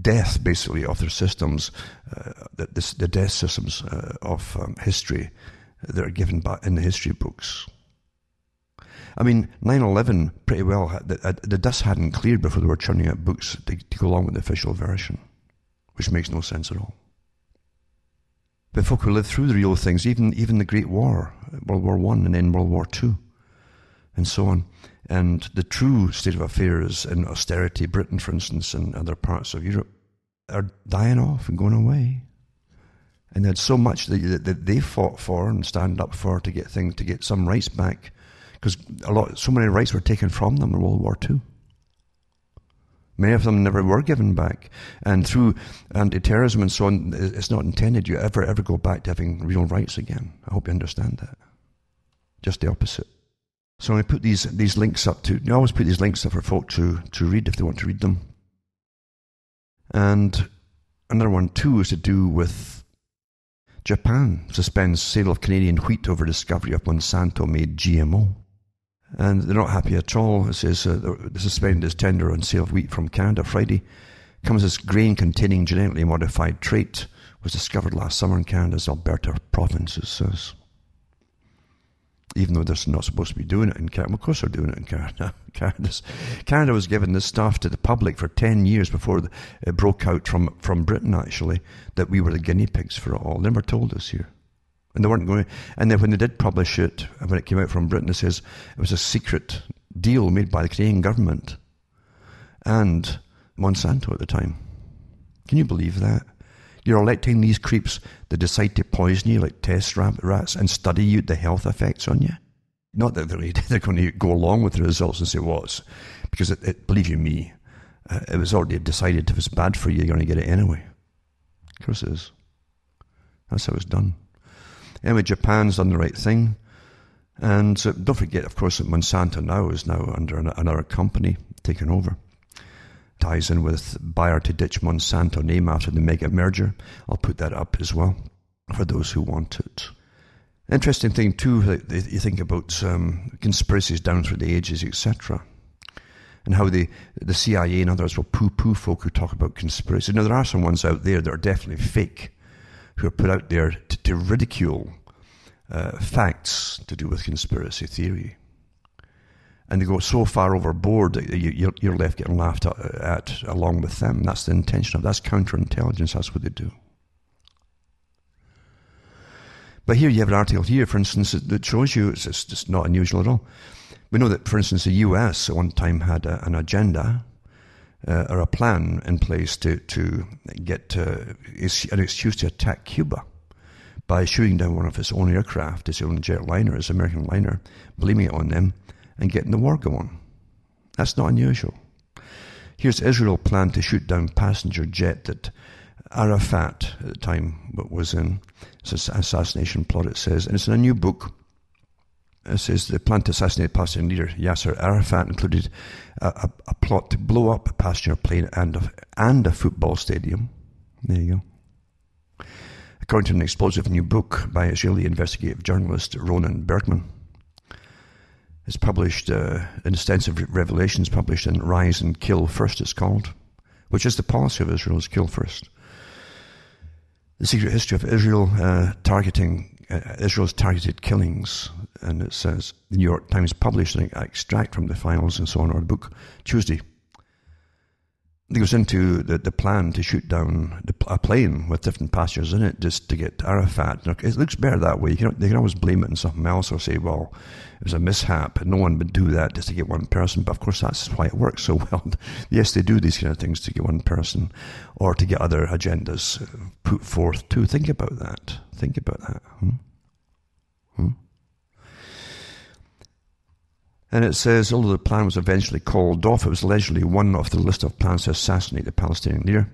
death, basically, of their systems, uh, the, the, death systems uh, of um, history that are given by, in the history books. I mean, 9 11 pretty well, the, uh, the, dust hadn't cleared before they were churning out books to, to go along with the official version, which makes no sense at all. But folk who lived through the real things, even even the Great War, World War One, and then World War Two, and so on, and the true state of affairs in austerity, Britain, for instance, and other parts of Europe, are dying off and going away. And they had so much that, that they fought for and stand up for to get things to get some rights back, because a lot, so many rights were taken from them in World War Two. Many of them never were given back. And through anti-terrorism and so on, it's not intended you ever, ever go back to having real rights again. I hope you understand that. Just the opposite. So I put these, these links up to, I always put these links up for folk to, to read if they want to read them. And another one too is to do with Japan suspends sale of Canadian wheat over discovery of Monsanto made GMO and they're not happy at all. It says uh, the suspended is tender on sale of wheat from Canada Friday. Comes as grain containing genetically modified trait was discovered last summer in Canada's Alberta province, it says. Even though they're not supposed to be doing it in Canada. Of course they're doing it in Canada. Canada's, Canada was giving this stuff to the public for 10 years before it broke out from, from Britain, actually, that we were the guinea pigs for it all. They never told us here. And they weren't going. And then when they did publish it, when it came out from Britain, it says it was a secret deal made by the Canadian government and Monsanto at the time. Can you believe that? You're electing these creeps that decide to poison you like test rats and study you the health effects on you. Not that they're, going to go along with the results and say, well, because it, it, believe you me, uh, it was already decided if it's bad for you, you're going to get it anyway. Of course it is. That's how it's done. Anyway, Japan's done the right thing. And uh, don't forget, of course, that Monsanto now is now under an, another company taken over. Ties in with Bayer to ditch Monsanto name after the mega merger. I'll put that up as well for those who want it. Interesting thing too, you think about um, conspiracies down through the ages, etc., and how the the CIA and others will poo-poo folk who talk about conspiracy. Now there are some ones out there that are definitely fake, who are put out there to, to ridicule uh, facts to do with conspiracy theory. And they go so far overboard that you, are left getting laughed at, at, along with them. That's the intention of that's counterintelligence. That's what they do. But here you have an article here, for instance, that shows you it's just not unusual at all. We know that, for instance, the US at one time had a, an agenda uh, or a plan in place to, to get uh, an excuse to attack Cuba by shooting down one of its own aircraft, its own jetliner, its American liner, blaming it on them, and getting the war going. That's not unusual. Here's Israel plan to shoot down passenger jet that Arafat at the time was in. It's an assassination plot, it says, and it's in a new book it says the plan to assassinate Palestinian leader Yasser Arafat included a, a, a, plot to blow up a passenger plane and a, and a football stadium. There you go. According to an explosive new book by Israeli investigative journalist Ronen Bergman. It's published, uh, an extensive revelations published in Rise and Kill First, it's called, which is the policy of Israel, is kill first. The secret history of Israel uh, targeting uh, Israel's targeted killings, and it says the New York Times published an extract from the files and so on, or the book Tuesday. It goes into the, the plan to shoot down the, a plane with different passengers in it just to get Arafat. It looks better that way. You can, they can always blame it on something else or say, well, it was a mishap. No one would do that just to get one person. But of course, that's why it works so well. yes, they do these kind of things to get one person or to get other agendas put forth too. Think about that. Think about that. Hmm? And it says, although the plan was eventually called off, it was allegedly one of the list of plans to assassinate the Palestinian leader.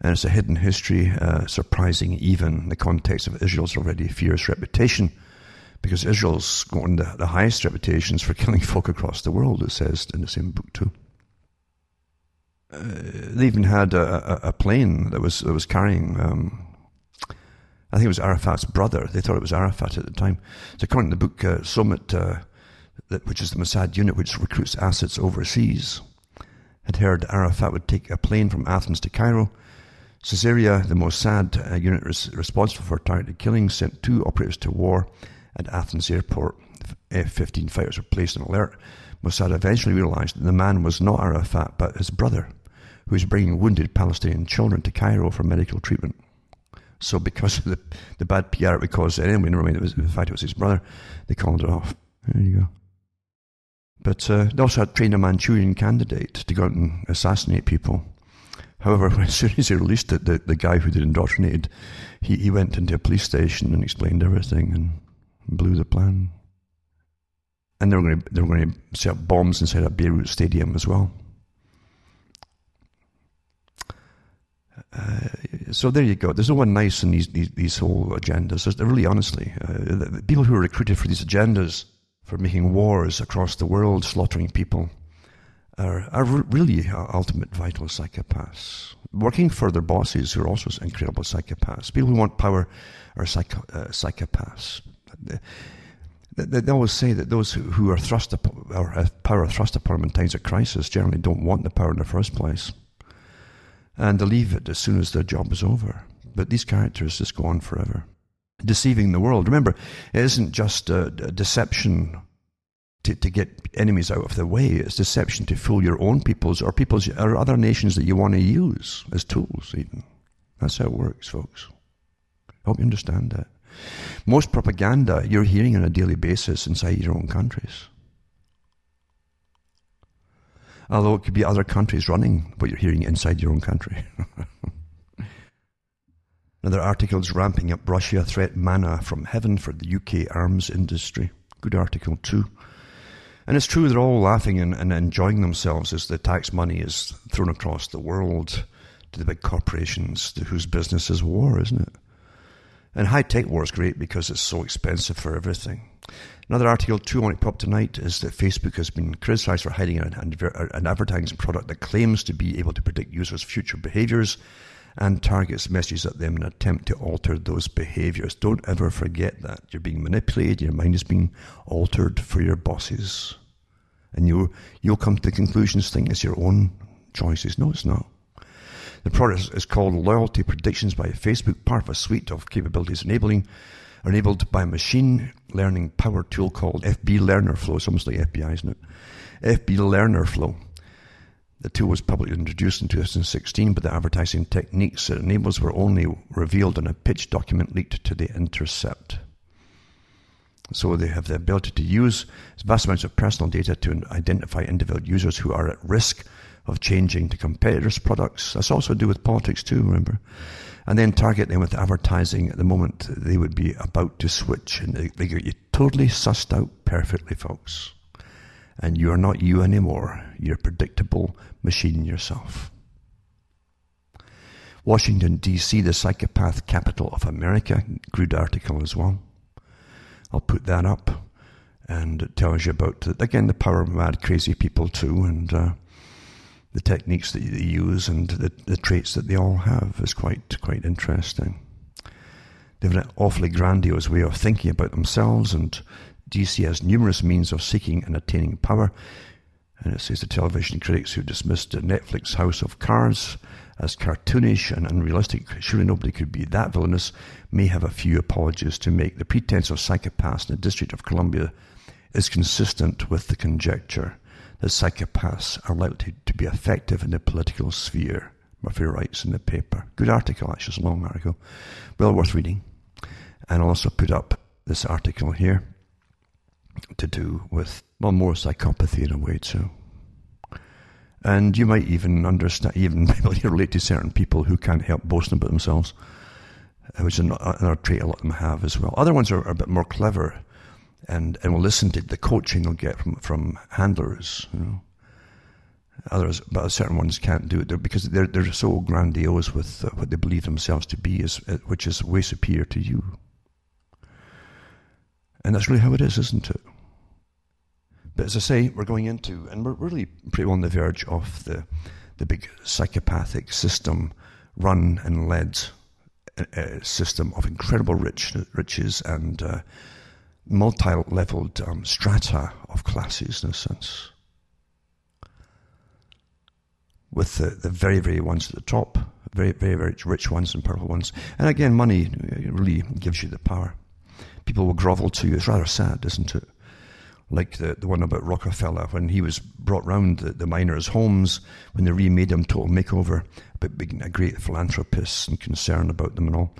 And it's a hidden history, uh, surprising even in the context of Israel's already fierce reputation, because Israel's got the, the highest reputations for killing folk across the world, it says in the same book too. Uh, they even had a, a, a, plane that was that was carrying um, I think it was Arafat's brother. They thought it was Arafat at the time. So according to the book uh, Tzomet, uh, which is the Mossad unit which recruits assets overseas, had heard Arafat would take a plane from Athens to Cairo. Caesarea, the Mossad uh, unit res- responsible for targeted killings, sent two operatives to war at Athens airport. F-15 fighters were placed on alert. Mossad eventually realized that the man was not Arafat, but his brother, who was bringing wounded Palestinian children to Cairo for medical treatment. So because of the, the bad PR it would cause anyway, mind, it in fact it was his brother, they called it off. There you go. But uh, they also had trained a Manchurian candidate to go out and assassinate people. However, as soon as he released it, the, the guy who had indoctrinated, he, he went into a police station and explained everything and blew the plan. And they were going to, they were going to set up bombs inside a Beirut stadium as well. Uh, so there you go. There's no one nice in these these, these whole agendas. Really, honestly, uh, the people who are recruited for these agendas, for making wars across the world, slaughtering people, are, are really ultimate vital psychopaths. Working for their bosses, who are also incredible psychopaths. People who want power are psycho, uh, psychopaths. They, they, they, always say that those who, who are thrust upon, or have power thrust upon them in times of crisis generally don't want the power in the first place and they leave it as soon as their job is over. But these characters just go on forever, deceiving the world. Remember, it isn't just uh, a, a deception to, to get enemies out of the way. It's deception to fool your own peoples or peoples or other nations that you want to use as tools. Even that's how it works, folks. I hope you understand that. Most propaganda you're hearing on a daily basis inside your own countries although it could be other countries running what you're hearing inside your own country. Another article is ramping up Russia threat manna from heaven for the UK arms industry. Good article too. And it's true, they're all laughing and, and enjoying themselves as the tax money is thrown across the world to the big corporations whose business is war, isn't it? And high tech war is great because it's so expensive for everything. Another article, too, on it pop tonight is that Facebook has been criticized for hiding an, an advertising product that claims to be able to predict users' future behaviors and targets messages at them in an attempt to alter those behaviors. Don't ever forget that. You're being manipulated, your mind is being altered for your bosses. And you, you'll come to the conclusions think it's your own choices. No, it's not. The product is called Loyalty Predictions by Facebook, part of a suite of capabilities enabling enabled by a machine learning power tool called FB Learner Flow. It's almost like FBI, isn't it? FB Learner Flow. The tool was publicly introduced in 2016, but the advertising techniques it enables were only revealed in a pitch document leaked to The Intercept. So they have the ability to use vast amounts of personal data to identify individual users who are at risk of changing to competitors' products. That's also to do with politics too, remember? And then target them with advertising at the moment they would be about to switch. And they, get you totally sussed out perfectly, folks. And you are not you anymore. You're a predictable machine yourself. Washington, D.C., the psychopath capital of America. Good article as well. I'll put that up. And it tells you about, again, the power of mad, crazy people too. And uh, the techniques that they use and the, the traits that they all have is quite quite interesting. They have an awfully grandiose way of thinking about themselves, and DC has numerous means of seeking and attaining power. And it says the television critics who dismissed the Netflix House of Cards as cartoonish and unrealistic, surely nobody could be that villainous, may have a few apologies to make. The pretense of psychopaths in the District of Columbia is consistent with the conjecture that psychopaths are likely to be effective in the political sphere. Murphy writes in the paper. Good article, actually, it's a long article. Well worth reading. And I'll also put up this article here to do with, well, more psychopathy in a way too. And you might even understand, even relate to certain people who can't help boasting about themselves, which is another trait a lot of them have as well. Other ones are, a bit more clever and, and will listen to the coaching they'll get from, from handlers, you know. Others, but certain ones can't do it because they're, they're so grandiose with uh, what they believe themselves to be, is, uh, which is way superior to you. And that's really how it is, isn't it? But as I say, we're going into, and we're really pretty on the verge of the, the big psychopathic system run and led uh, system of incredible rich, riches and uh, multi-leveled um, strata of classes in a sense. With the, the very, very ones at the top, very, very, very rich ones and powerful ones. And again, money really gives you the power. People will grovel to you. It's rather sad, isn't it? Like the, the one about Rockefeller, when he was brought round the, the miners' homes, when they remade him total makeover, but being a great philanthropist and concerned about them and all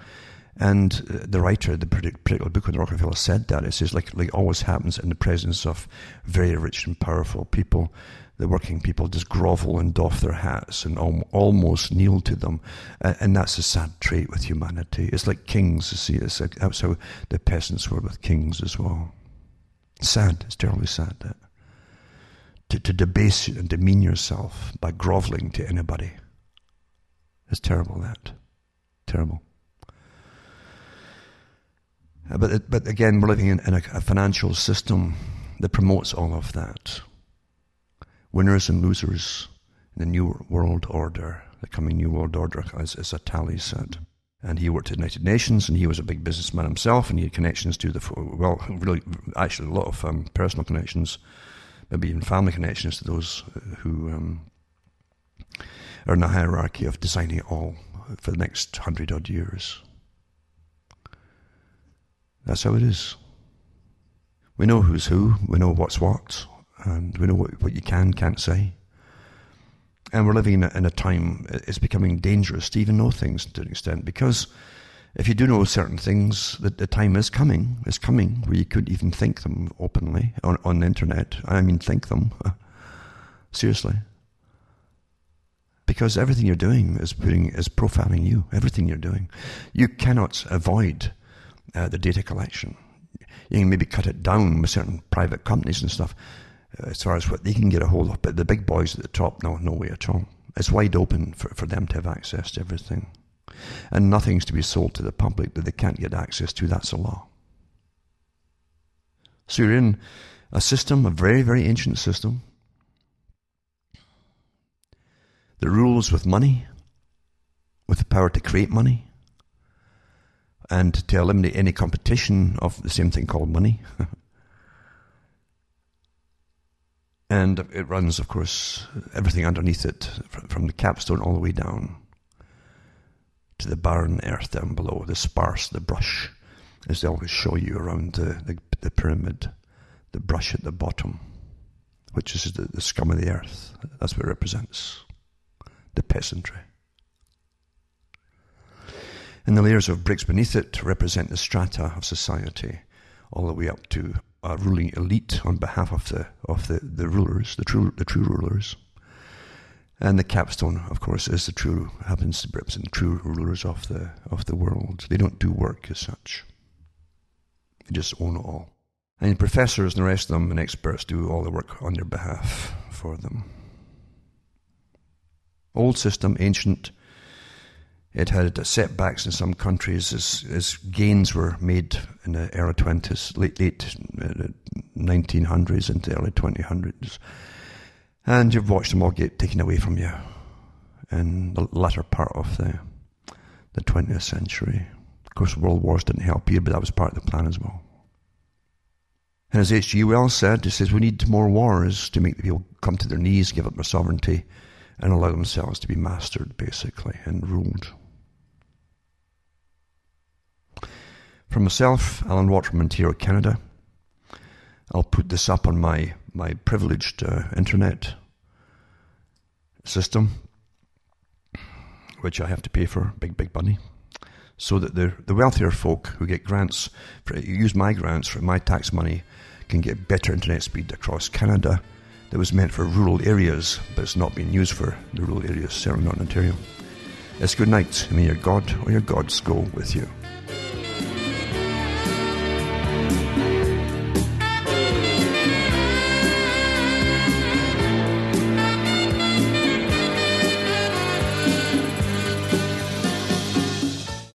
And uh, the writer, the particular book on Rockefeller said that. It says, like, like always happens in the presence of very rich and powerful people, the working people just grovel and doff their hats and al- almost kneel to them. And that's a sad trait with humanity. It's like kings, you see, it's like, that's how the peasants were with kings as well. Sad, it's terribly sad that. To, to debase and demean yourself by groveling to anybody. It's terrible, that. Terrible. Uh, but, but again, we're living in, in a, a financial system that promotes all of that. Winners and losers in the New World Order, the coming New World Order, as, as Attali said. And he worked at United Nations, and he was a big businessman himself, and he had connections to the, well, really, actually, a lot of um, personal connections, maybe even family connections to those uh, who um, are in the hierarchy of designing it all for the next hundred odd years. That's how it is. We know who's who, we know what's what, and we know what, what you can, can't say. And we're living in a, in a time, it's becoming dangerous to even know things to an extent, because if you do know certain things, the, the time is coming, is coming, where you couldn't even think them openly on, on the internet. I mean, think them. Seriously. Because everything you're doing is putting, is profiling you. Everything you're doing. You cannot avoid uh, the data collection. You can maybe cut it down with certain private companies and stuff as far as what they can get a hold of, but the big boys at the top, no, no way at all. It's wide open for, for them to have access to everything. And nothing's to be sold to the public that they can't get access to. That's a law. So you're in a system, a very, very ancient system, that rules with money, with the power to create money, and to eliminate any competition of the same thing called money. and it runs, of course, everything underneath it, from the capstone all the way down to the barren earth down below, the sparse, the brush, as they always show you around the, the, the pyramid, the brush at the bottom, which is the, the scum of the earth. That's what it represents the peasantry. And the layers of bricks beneath it represent the strata of society, all the way up to a ruling elite on behalf of the of the, the rulers, the true the true rulers. And the capstone, of course, is the true happens to represent the true rulers of the of the world. They don't do work as such. They just own it all. And professors and the rest of them and experts do all the work on their behalf for them. Old system, ancient, it had setbacks in some countries as, as gains were made in the early 20s, late, late 1900s uh, into early 2000s. And you've watched them all get taken away from you in the latter part of the, the 20th century. Of course, world wars didn't help either, but that was part of the plan as well. And as H.G. Wells said, he says, we need more wars to make the people come to their knees, give up their sovereignty, and allow themselves to be mastered, basically, and ruled. For myself, Alan Watt in, Ontario, Canada, I'll put this up on my, my privileged uh, internet system, which I have to pay for big, big money, so that the, the wealthier folk who get grants, for, use my grants for my tax money, can get better internet speed across Canada that was meant for rural areas, but it's not being used for the rural areas, certainly not in Ontario. It's good night, and may your God or your gods go with you.